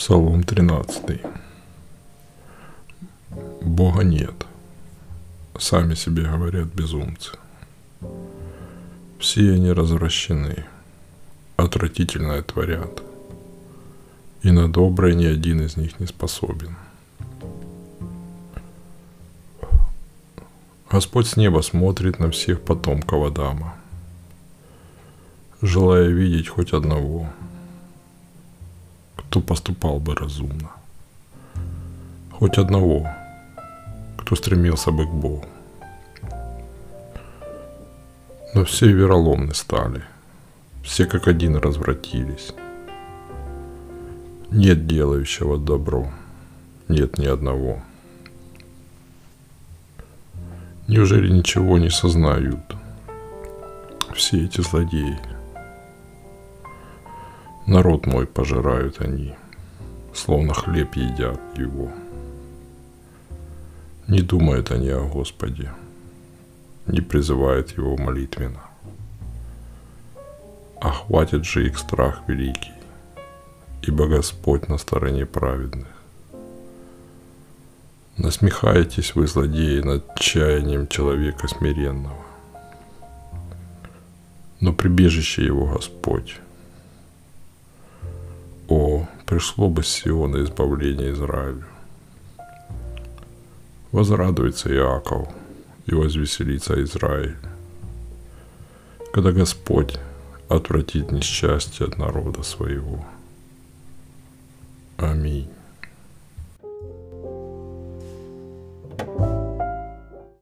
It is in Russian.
Псалом 13. Бога нет. Сами себе говорят безумцы. Все они развращены, отвратительное творят, и на доброе ни один из них не способен. Господь с неба смотрит на всех потомков Адама, желая видеть хоть одного – кто поступал бы разумно. Хоть одного, кто стремился бы к Богу. Но все вероломны стали, все как один развратились. Нет делающего добро, нет ни одного. Неужели ничего не сознают все эти злодеи? Народ мой пожирают они, словно хлеб едят его. Не думают они о Господе, не призывают его молитвенно. А хватит же их страх великий, ибо Господь на стороне праведных. Насмехаетесь вы, злодеи, над чаянием человека смиренного. Но прибежище его Господь, о, пришло бы с Сиона избавление Израилю. Возрадуется Иаков и возвеселится Израиль, когда Господь отвратит несчастье от народа своего. Аминь.